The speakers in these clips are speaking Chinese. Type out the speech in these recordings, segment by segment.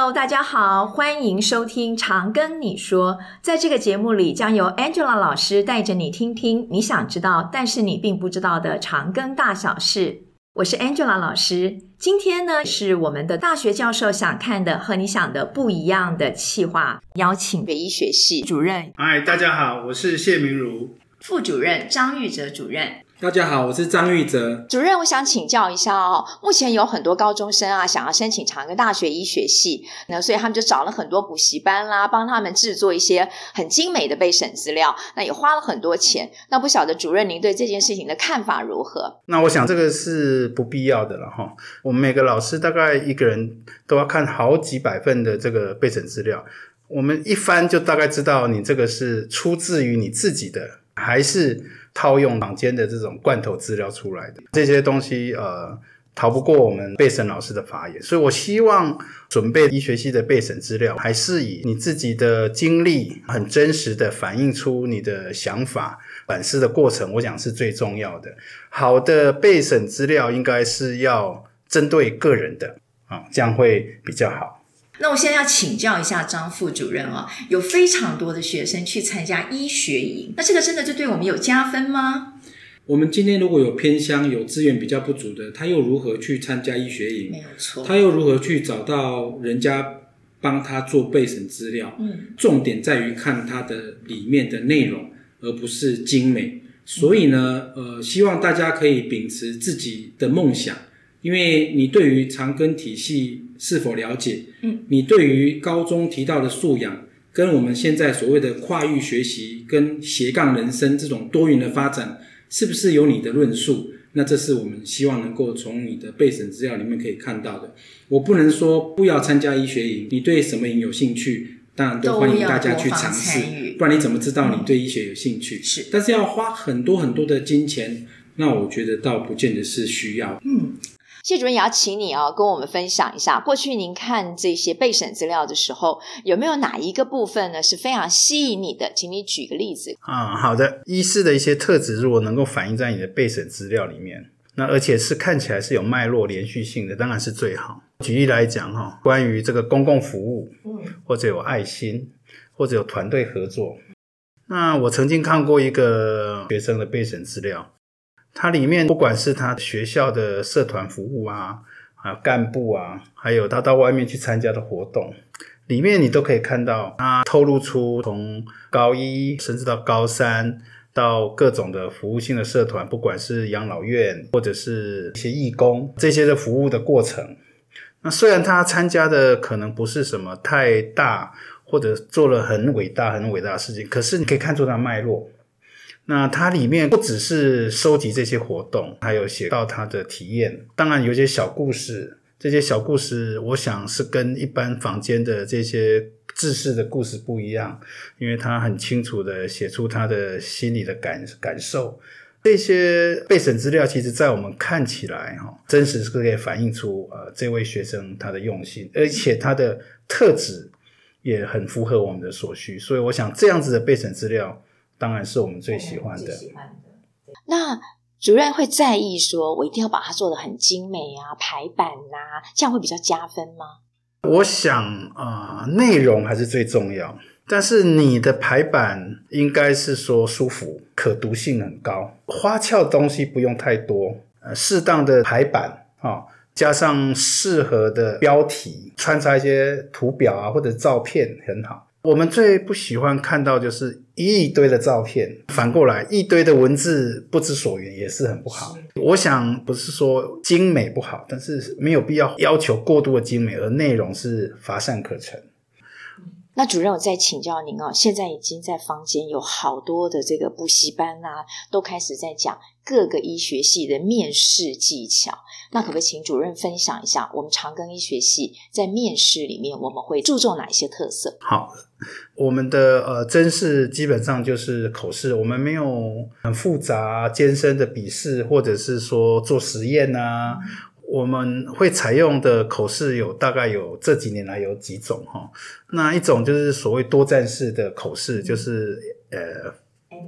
Hello，大家好，欢迎收听《长庚你说》。在这个节目里，将由 Angela 老师带着你听听你想知道，但是你并不知道的长庚大小事。我是 Angela 老师。今天呢，是我们的大学教授想看的和你想的不一样的企划，邀请的医学系主任。嗨，大家好，我是谢明如。副主任张玉哲主任。大家好，我是张玉哲主任。我想请教一下哦，目前有很多高中生啊，想要申请长庚大学医学系，那所以他们就找了很多补习班啦，帮他们制作一些很精美的备审资料，那也花了很多钱。那不晓得主任您对这件事情的看法如何？那我想这个是不必要的了哈。我们每个老师大概一个人都要看好几百份的这个备审资料，我们一翻就大概知道你这个是出自于你自己的，还是套用坊间的这种罐头资料出来的这些东西，呃，逃不过我们备审老师的法眼。所以我希望准备医学系的备审资料，还是以你自己的经历，很真实的反映出你的想法、反思的过程，我想是最重要的。好的备审资料应该是要针对个人的啊，这样会比较好。那我现在要请教一下张副主任啊，有非常多的学生去参加医学营，那这个真的就对我们有加分吗？我们今天如果有偏乡、有资源比较不足的，他又如何去参加医学营？没有错，他又如何去找到人家帮他做备审资料？嗯，重点在于看他的里面的内容，而不是精美。所以呢，呃，希望大家可以秉持自己的梦想，因为你对于长庚体系。是否了解？嗯，你对于高中提到的素养，跟我们现在所谓的跨域学习跟斜杠人生这种多元的发展，是不是有你的论述？那这是我们希望能够从你的备审资料里面可以看到的。我不能说不要参加医学营，你对什么营有兴趣，当然都欢迎大家去尝试。不然你怎么知道你对医学有兴趣？是，但是要花很多很多的金钱，那我觉得倒不见得是需要。嗯。谢主任也要请你哦，跟我们分享一下，过去您看这些备审资料的时候，有没有哪一个部分呢是非常吸引你的？请你举个例子。啊、嗯，好的，医师的一些特质如果能够反映在你的备审资料里面，那而且是看起来是有脉络连续性的，当然是最好。举例来讲哈，关于这个公共服务，嗯，或者有爱心，或者有团队合作。那我曾经看过一个学生的备审资料。它里面不管是他学校的社团服务啊，还有干部啊，还有他到外面去参加的活动，里面你都可以看到他透露出从高一甚至到高三到各种的服务性的社团，不管是养老院或者是一些义工这些的服务的过程。那虽然他参加的可能不是什么太大，或者做了很伟大很伟大的事情，可是你可以看出他脉络。那它里面不只是收集这些活动，还有写到他的体验。当然有些小故事，这些小故事，我想是跟一般坊间的这些制式的故事不一样，因为他很清楚地写出他的心里的感感受。这些备审资料，其实在我们看起来，哈，真实是可以反映出呃这位学生他的用心，而且他的特质也很符合我们的所需。所以，我想这样子的备审资料。当然是我们最喜欢的。喜欢的。那主任会在意说，我一定要把它做的很精美啊，排版啊，这样会比较加分吗？我想啊，呃，内容还是最重要。但是你的排版应该是说舒服，可读性很高，花俏的东西不用太多，呃，适当的排版啊，哦，加上适合的标题，穿插一些图表啊或者照片很好。我们最不喜欢看到就是一堆的照片，反过来一堆的文字不知所云，也是很不好。我想不是说精美不好，但是没有必要要求过度的精美，而内容是乏善可陈。那主任，我再请教您哦，现在已经在坊间有好多的这个补习班啊，都开始在讲各个医学系的面试技巧。那可不可以请主任分享一下，我们长庚医学系在面试里面我们会注重哪一些特色？好，我们的呃真试基本上就是口试，我们没有很复杂艰深的笔试，或者是说做实验啊。嗯我们会采用的口试有大概有这几年来有几种哈，那一种就是所谓多站式的口试，就是呃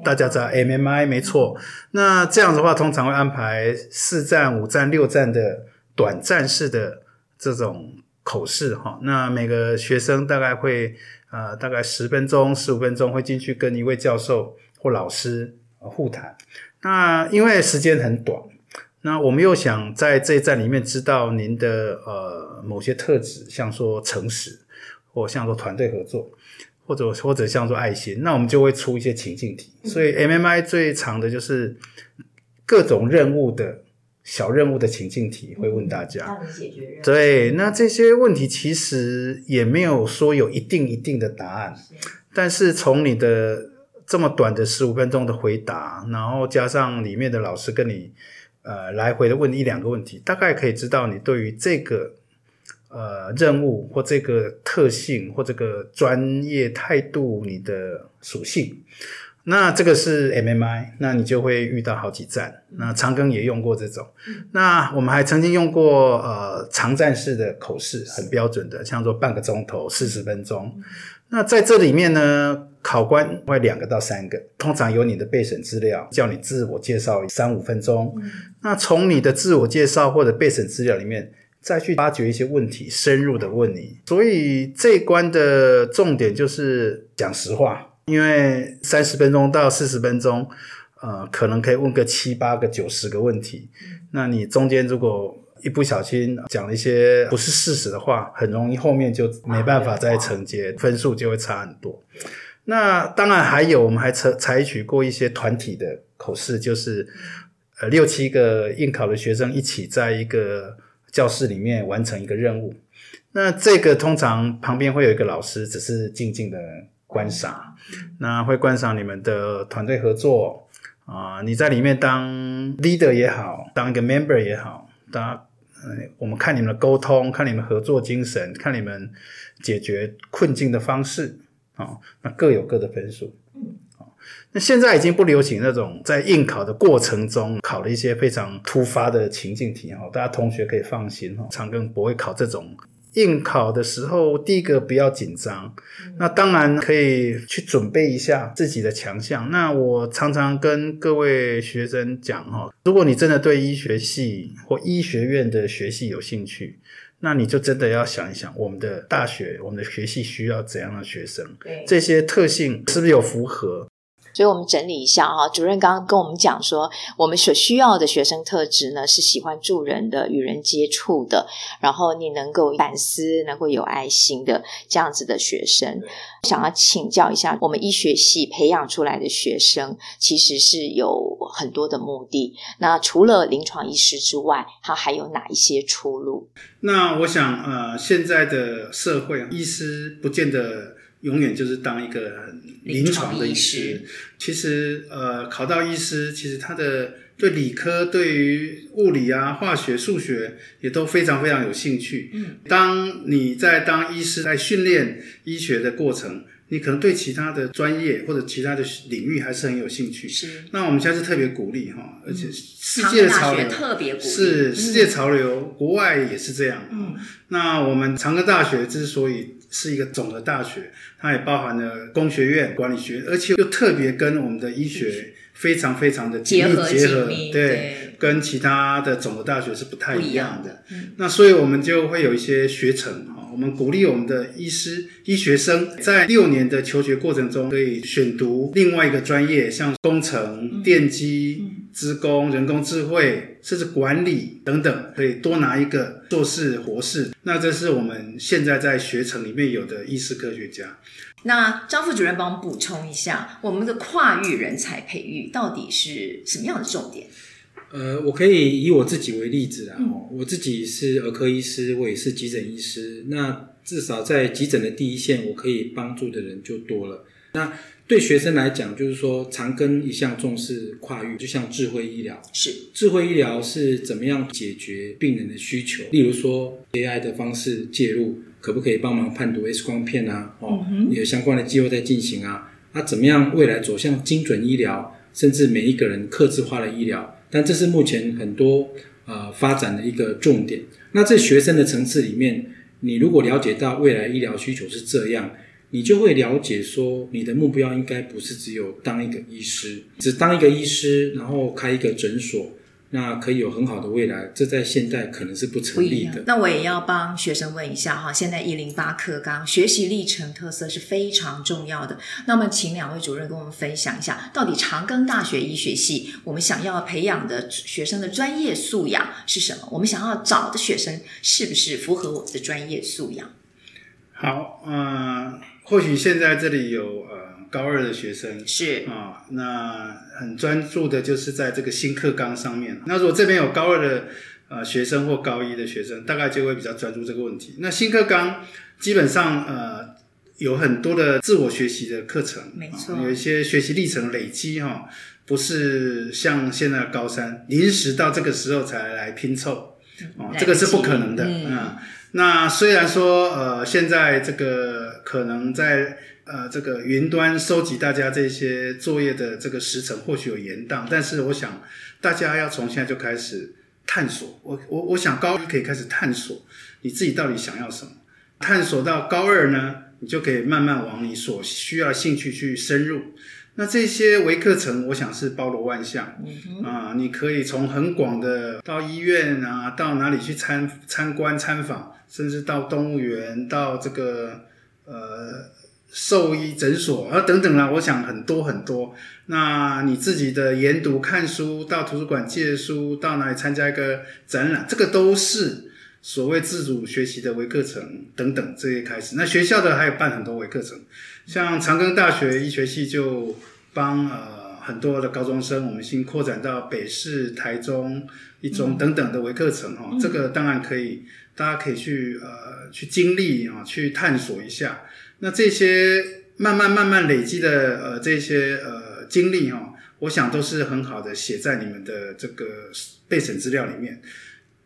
大家知道 MMI 没错，那这样的话通常会安排四站、五站、六站的短站式的这种口试哈。那每个学生大概会呃大概十分钟、十五分钟会进去跟一位教授或老师互谈。那因为时间很短，那我们又想在这一站里面知道您的呃某些特质，像说诚实，或像说团队合作，或者或者像说爱心，那我们就会出一些情境题。所以 MMI 最长的就是各种任务的小任务的情境题，会问大家。让你解决任务。对，那这些问题其实也没有说有一定一定的答案，但是从你的。这么短的十五分钟的回答，然后加上里面的老师跟你呃来回的问一两个问题，大概可以知道你对于这个呃任务或这个特性或这个专业态度你的属性。那这个是 MMI，那你就会遇到好几站。那长庚也用过这种。那我们还曾经用过呃长站式的口试，很标准的，像说半个钟头、四十分钟。那在这里面呢，考官会两个到三个，通常有你的备审资料，叫你自我介绍三五分钟。嗯、那从你的自我介绍或者备审资料里面，再去发掘一些问题，深入的问你。所以这一关的重点就是讲实话，因为三十分钟到四十分钟，呃，可能可以问个七八个、九十个问题。嗯、那你中间如果一不小心讲了一些不是事实的话，很容易后面就没办法再承接，分数就会差很多。那当然还有，我们还采采取过一些团体的口试，就是呃六七个应考的学生一起在一个教室里面完成一个任务。那这个通常旁边会有一个老师，只是静静的观赏，那会观赏你们的团队合作啊、你在里面当 leader 也好，当一个 member 也好，当。嗯，我们看你们的沟通，看你们合作精神，看你们解决困境的方式，啊，那各有各的分数。嗯，那现在已经不流行那种在应考的过程中考了一些非常突发的情境题，哈，大家同学可以放心，哈，长庚不会考这种。应考的时候，第一个不要紧张，那当然可以去准备一下自己的强项。那我常常跟各位学生讲哈，如果你真的对医学系或医学院的学系有兴趣，那你就真的要想一想，我们的大学、我们的学系需要怎样的学生？这些特性是不是有符合？所以我们整理一下哈，主任刚刚跟我们讲说，我们所需要的学生特质呢，是喜欢助人的、与人接触的，然后你能够反思、能够有爱心的这样子的学生。想要请教一下，我们医学系培养出来的学生，其实是有很多的目的。那除了临床医师之外，他还有哪一些出路？那我想，呃，现在的社会，医师不见得。永远就是当一个临床的医师。其实，呃，考到医师，其实他的对理科、对于物理啊、化学、数学也都非常非常有兴趣。嗯，当你在当医师，在训练医学的过程，你可能对其他的专业或者其他的领域还是很有兴趣。是。那我们现在是特别鼓励哈，而且世界潮流特别鼓励，是世界潮流，国外也是这样。嗯。那我们长庚大学之所以是一个总的大学，它也包含了工学院、管理学院，而且又特别跟我们的医学非常非常的紧密结合，结合对，对，跟其他的总的大学是不太一样的。样的嗯、那所以我们就会有一些学程哈，我们鼓励我们的医师、医学生在六年的求学过程中，可以选读另外一个专业，像工程、电机。嗯资工、人工智慧，甚至管理等等，可以多拿一个做事活事。那这是我们现在在学程里面有的医师科学家。那张副主任帮我们补充一下，我们的跨域人才培育到底是什么样的重点？呃，我可以以我自己为例子啊，嗯、我自己是儿科医师，我也是急诊医师。那至少在急诊的第一线，我可以帮助的人就多了。那对学生来讲，就是说，长庚一向重视跨域，就像智慧医疗。是智慧医疗是怎么样解决病人的需求？例如说，AI 的方式介入，可不可以帮忙判读 X 光片啊？哦，有相关的计划在进行啊。那怎么样未来走向精准医疗，甚至每一个人客制化的医疗？但这是目前很多呃发展的一个重点。那在学生的层次里面，你如果了解到未来医疗需求是这样。你就会了解说，你的目标应该不是只有当一个医师，只当一个医师，然后开一个诊所，那可以有很好的未来，这在现代可能是不成立的。那我也要帮学生问一下哈，现在一零八课纲学习历程特色是非常重要的。那么，请两位主任跟我们分享一下，到底长庚大学医学系我们想要培养的学生的专业素养是什么？我们想要找的学生是不是符合我们的专业素养？好，嗯、呃，或许现在这里有呃。高二的学生是啊，那很专注的就是在这个新课纲上面。那如果这边有高二的呃学生或高一的学生，大概就会比较专注这个问题。那新课纲基本上呃有很多的自我学习的课程，没错，啊，有一些学习历程累积哈，不是像现在的高三临时到这个时候才来拼凑，哦，这个是不可能的，嗯。嗯那虽然说呃现在这个可能在。呃，这个云端收集大家这些作业的这个时程或许有延宕，但是我想大家要从现在就开始探索。我我我想高一可以开始探索你自己到底想要什么，探索到高二呢，你就可以慢慢往你所需要兴趣去深入。那这些微课程，我想是包罗万象，嗯啊，你可以从很广的到医院啊，到哪里去参参观参访，甚至到动物园，到这个呃。兽医诊所啊，等等啦，我想很多很多。那你自己的研读、看书，到图书馆借书，到哪里参加一个展览，这个都是所谓自主学习的微课程等等这些开始。那学校的还有办很多微课程，像长庚大学医学系就帮呃很多的高中生，我们先扩展到北市、台中一中等等的微课程哈、嗯。这个当然可以，大家可以去呃去经历啊，去探索一下。那这些慢慢慢慢累积的呃这些呃经历哈，我想都是很好的写在你们的这个备审资料里面。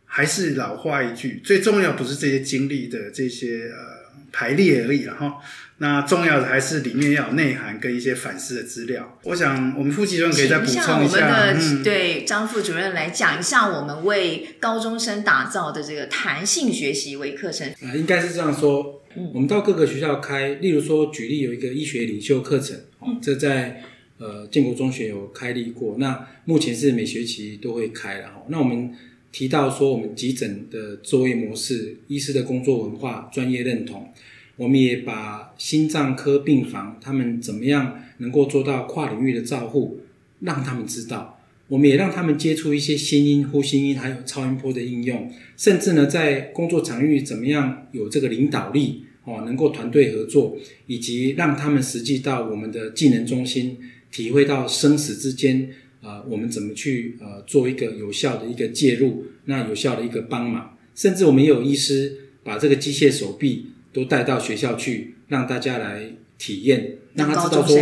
还是老话一句，最重要不是这些经历的这些呃排列而已了哈。那重要的还是里面要有内涵跟一些反思的资料。我想我们副主任可以再补充一下。我们的、嗯、对张副主任来讲一下，我们为高中生打造的这个弹性学习微课程啊，应该是这样说。我们到各个学校开，例如说举例有一个医学领袖课程，哦，这在呃建国中学有开立过。那目前是每学期都会开了哈。那我们提到说，我们急诊的作业模式、医师的工作文化、专业认同，我们也把心脏科病房他们怎么样能够做到跨领域的照护，让他们知道。我们也让他们接触一些心音、呼吸音，还有超音波的应用，甚至呢，在工作场域怎么样有这个领导力哦，能够团队合作，以及让他们实际到我们的技能中心，体会到生死之间啊、呃，我们怎么去呃做一个有效的一个介入，那有效的一个帮忙，甚至我们也有医师把这个机械手臂都带到学校去，让大家来体验，让他知道说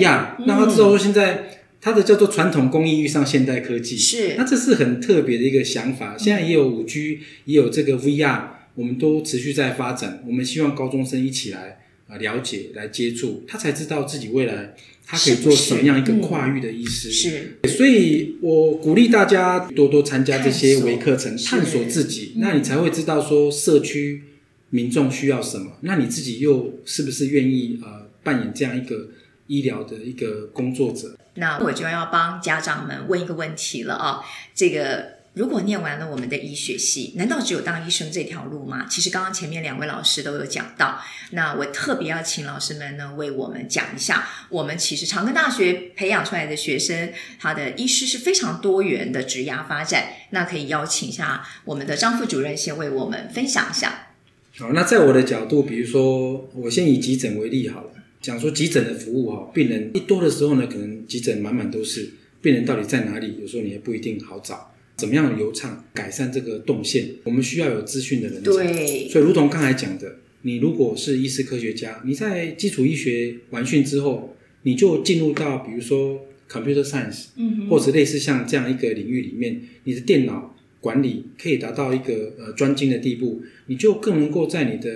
呀，让他知道说现在。它的叫做传统工艺遇上现代科技，是，那这是很特别的一个想法。现在也有五 G，也有这个 VR，我们都持续在发展。我们希望高中生一起来啊了解、来接触，他才知道自己未来他可以做什么样一个跨域的医师。是，所以我鼓励大家多多参加这些微课程，探索自己，那你才会知道说社区民众需要什么，那你自己又是不是愿意呃扮演这样一个医疗的一个工作者？那我就要帮家长们问一个问题了啊！这个如果念完了我们的医学系，难道只有当医生这条路吗？其实刚刚前面两位老师都有讲到，那我特别要请老师们呢为我们讲一下，我们其实长庚大学培养出来的学生，他的医师是非常多元的职涯发展。那可以邀请一下我们的张副主任先为我们分享一下。好，那在我的角度，比如说我先以急诊为例好了。讲说急诊的服务哈，病人一多的时候呢，可能急诊满满都是病人，到底在哪里？有时候你也不一定好找。怎么样流畅改善这个动线？我们需要有资讯的人才。对。所以，如同刚才讲的，你如果是医师科学家，你在基础医学完训之后，你就进入到比如说 computer science，嗯，或者类似像这样一个领域里面，你的电脑管理可以达到一个呃专精的地步，你就更能够在你的。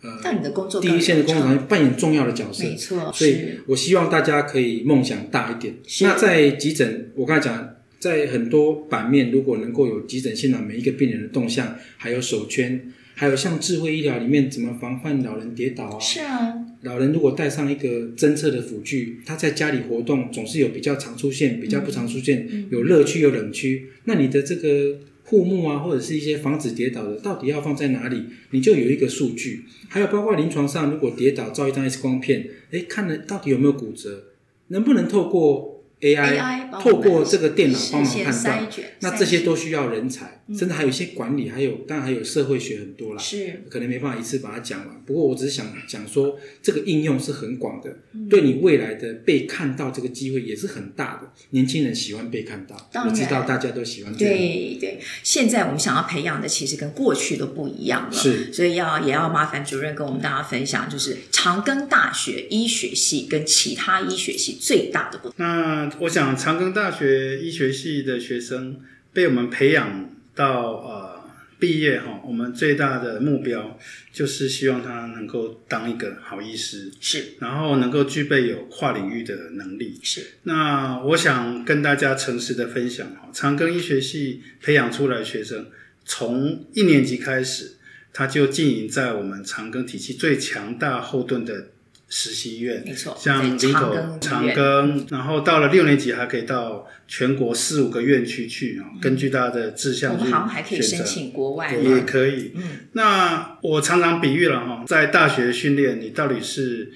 呃，在你的工作第一线的工作上扮演重要的角色，没错。所以我希望大家可以梦想大一点。那在急诊，我刚才讲，在很多版面，如果能够有急诊现场每一个病人的动向，还有手圈，还有像智慧医疗里面怎么防范老人跌倒啊？是啊。老人如果带上一个侦测的辅具，他在家里活动总是有比较常出现、比较不常出现，嗯、有热区有冷区，那你的这个护目啊，或者是一些防止跌倒的，到底要放在哪里？你就有一个数据。还有包括临床上，如果跌倒照一张 X 光片，诶，看了到底有没有骨折，能不能透过 AI, 透过这个电脑帮忙判断，那这些都需要人才，嗯、甚至还有一些管理，还有当然还有社会学很多啦，是可能没办法一次把它讲完。不过我只是想讲说，这个应用是很广的，嗯、对你未来的被看到这个机会也是很大的。年轻人喜欢被看到，我知道大家都喜欢。对对，现在我们想要培养的其实跟过去都不一样了，是，所以要也要麻烦主任跟我们大家分享，就是长庚大学医学系跟其他医学系最大的不同。那我想，长庚大学医学系的学生被我们培养到呃毕业哈，我们最大的目标就是希望他能够当一个好医师，是，然后能够具备有跨领域的能力，是。那我想跟大家诚实的分享哈，长庚医学系培养出来的学生，从一年级开始，他就经营在我们长庚体系最强大后盾的。实习医院，没错，像林口长庚，然后到了六年级还可以到全国四五个院区去啊，嗯、根据大家的志向去选择。我们好像还可以申请国外，也可以。嗯，那我常常比喻了哈，在大学训练，你到底是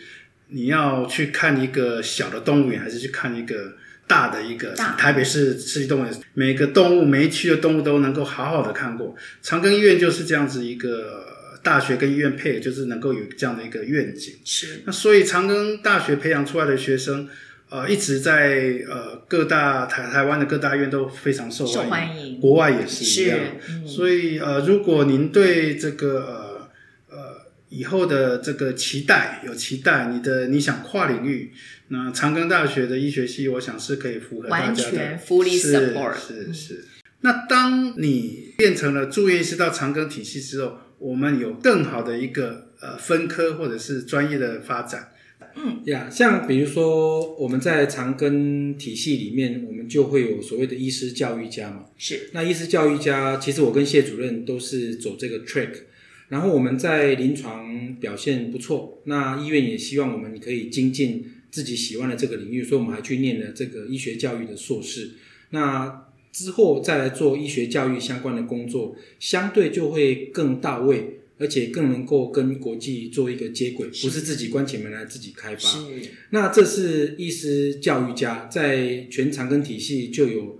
你要去看一个小的动物园，还是去看一个大的一个？台北市市立动物园，每个动物每一区的动物都能够好好的看过。长庚医院就是这样子一个。大学跟医院配，就是能够有这样的一个愿景。是。那所以长庚大学培养出来的学生，呃，一直在呃各大台台湾的各大医院都非常受欢迎，受欢迎。国外也是一样。嗯、所以呃，如果您对这个呃呃以后的这个期待有期待，你的你想跨领域，那长庚大学的医学系，我想是可以符合大家的。完全 fully support。是是是。嗯、那当你变成了住院医师到长庚体系之后。我们有更好的一个呃分科或者是专业的发展，嗯呀，像比如说我们在长庚体系里面，我们就会有所谓的医师教育家嘛，是。那医师教育家，其实我跟谢主任都是走这个 track，然后我们在临床表现不错，那医院也希望我们可以精进自己喜欢的这个领域，所以我们还去念了这个医学教育的硕士，那。之后再来做医学教育相关的工作，相对就会更到位，而且更能够跟国际做一个接轨，不是自己关起门来自己开发。那这是医师教育家，在全长庚体系就有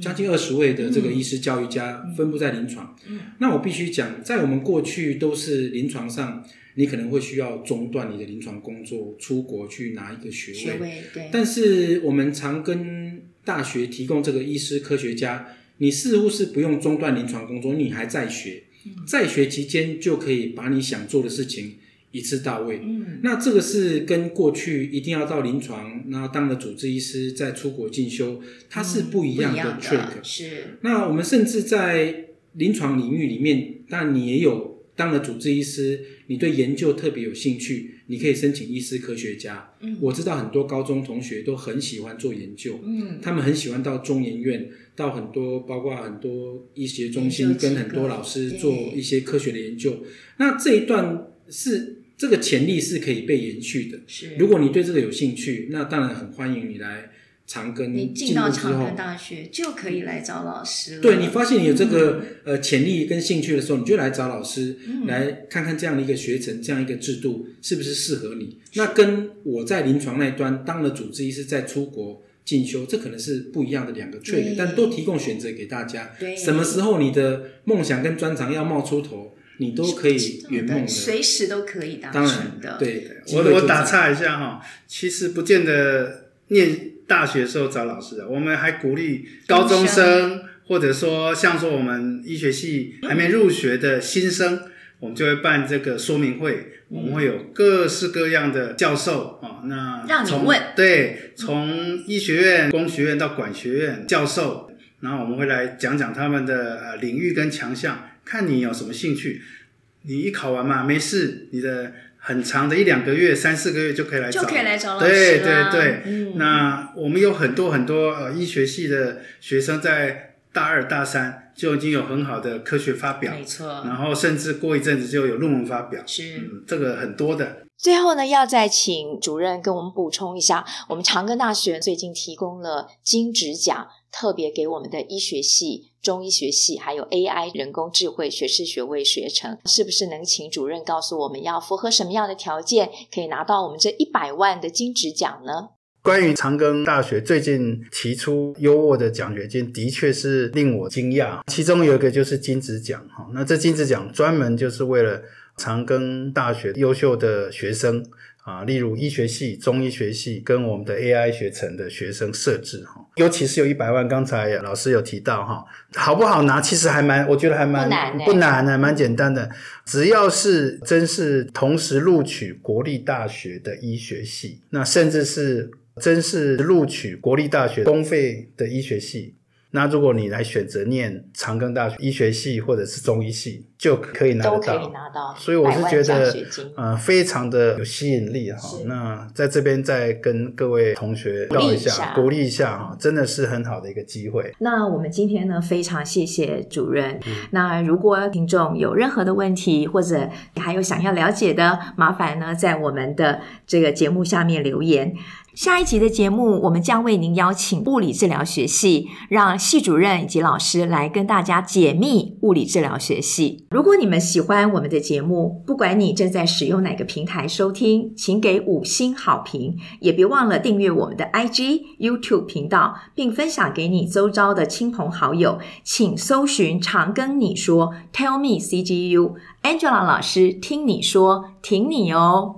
将近二十位的这个医师教育家分布在临床。嗯嗯、那我必须讲，在我们过去都是临床上，你可能会需要中断你的临床工作，出国去拿一个学位。学位对。但是我们长庚。大学提供这个医师科学家，你似乎是不用中断临床工作，你还在学，在学期间就可以把你想做的事情一次到位。嗯，那这个是跟过去一定要到临床，然后当了主治医师再出国进修，它是不一样的 trick。是。那我们甚至在临床领域里面，但你也有当了主治医师，你对研究特别有兴趣。你可以申请医师科学家。嗯，我知道很多高中同学都很喜欢做研究。嗯，他们很喜欢到中研院，到很多包括很多医学中心，跟很多老师做一些科学的研究。那这一段是这个潜力是可以被延续的。是，如果你对这个有兴趣，那当然很欢迎你来。长庚，你进到长庚大学就可以来找老师了。对，你发现你有这个、嗯、呃潜力跟兴趣的时候，你就来找老师，嗯、来看看这样的一个学程，这样一个制度是不是适合你。那跟我在临床那一端当了主治医师再出国进修，这可能是不一样的两个 track，但都提供选择给大家。对，什么时候你的梦想跟专长要冒出头，你都可以圆梦的，随时都可以达成的。当然，对，我我打岔一下哈，其实不见得念。大学时候找老师的，我们还鼓励高中生，或者说像说我们医学系还没入学的新生，我们就会办这个说明会，我们会有各式各样的教授啊，那让你问，对，从医学院、工学院到管学院教授，然后我们会来讲讲他们的呃领域跟强项，看你有什么兴趣，你一考完嘛，没事，你的。很长的一两个月、三四个月就可以来找，就可以来找老师。对对对，嗯、那我们有很多很多呃医学系的学生在大二大三就已经有很好的科学发表，没错。然后甚至过一阵子就有论文发表，是、嗯、这个很多的。最后呢，要再请主任跟我们补充一下，我们长庚大学最近提供了金质奖，特别给我们的医学系、中医学系，还有 AI 人工智慧学士学位学程，是不是能请主任告诉我们要符合什么样的条件，可以拿到我们这一百万的金质奖呢？关于长庚大学最近提出优渥的奖学金，的确是令我惊讶。其中有一个就是金质奖，哈，那这金质奖专门就是为了长庚大学优秀的学生啊，例如医学系、中医学系跟我们的 AI 学程的学生设置，哈，尤其是有一百万，刚才老师有提到，哈，好不好拿？其实还蛮，我觉得还蛮不难的，不难的，蛮简单的。只要是真是同时录取国立大学的医学系，那甚至是。真是录取国立大学公费的医学系，那如果你来选择念长庚大学医学系或者是中医系，就可以拿得到。都可以拿到。所以我是觉得，呃，非常的有吸引力哈。那在这边再跟各位同学告一下，鼓励一下哈，真的是很好的一个机会。那我们今天呢，非常谢谢主任。嗯、那如果听众有任何的问题，或者还有想要了解的，麻烦呢，在我们的这个节目下面留言。下一集的节目，我们将为您邀请物理治疗学系，让系主任以及老师来跟大家解密物理治疗学系。如果你们喜欢我们的节目，不管你正在使用哪个平台收听，请给五星好评，也别忘了订阅我们的 IG、YouTube 频道，并分享给你周遭的亲朋好友。请搜寻“常跟你说 ”，Tell me CGU，Angela 老师听你说，挺你哦。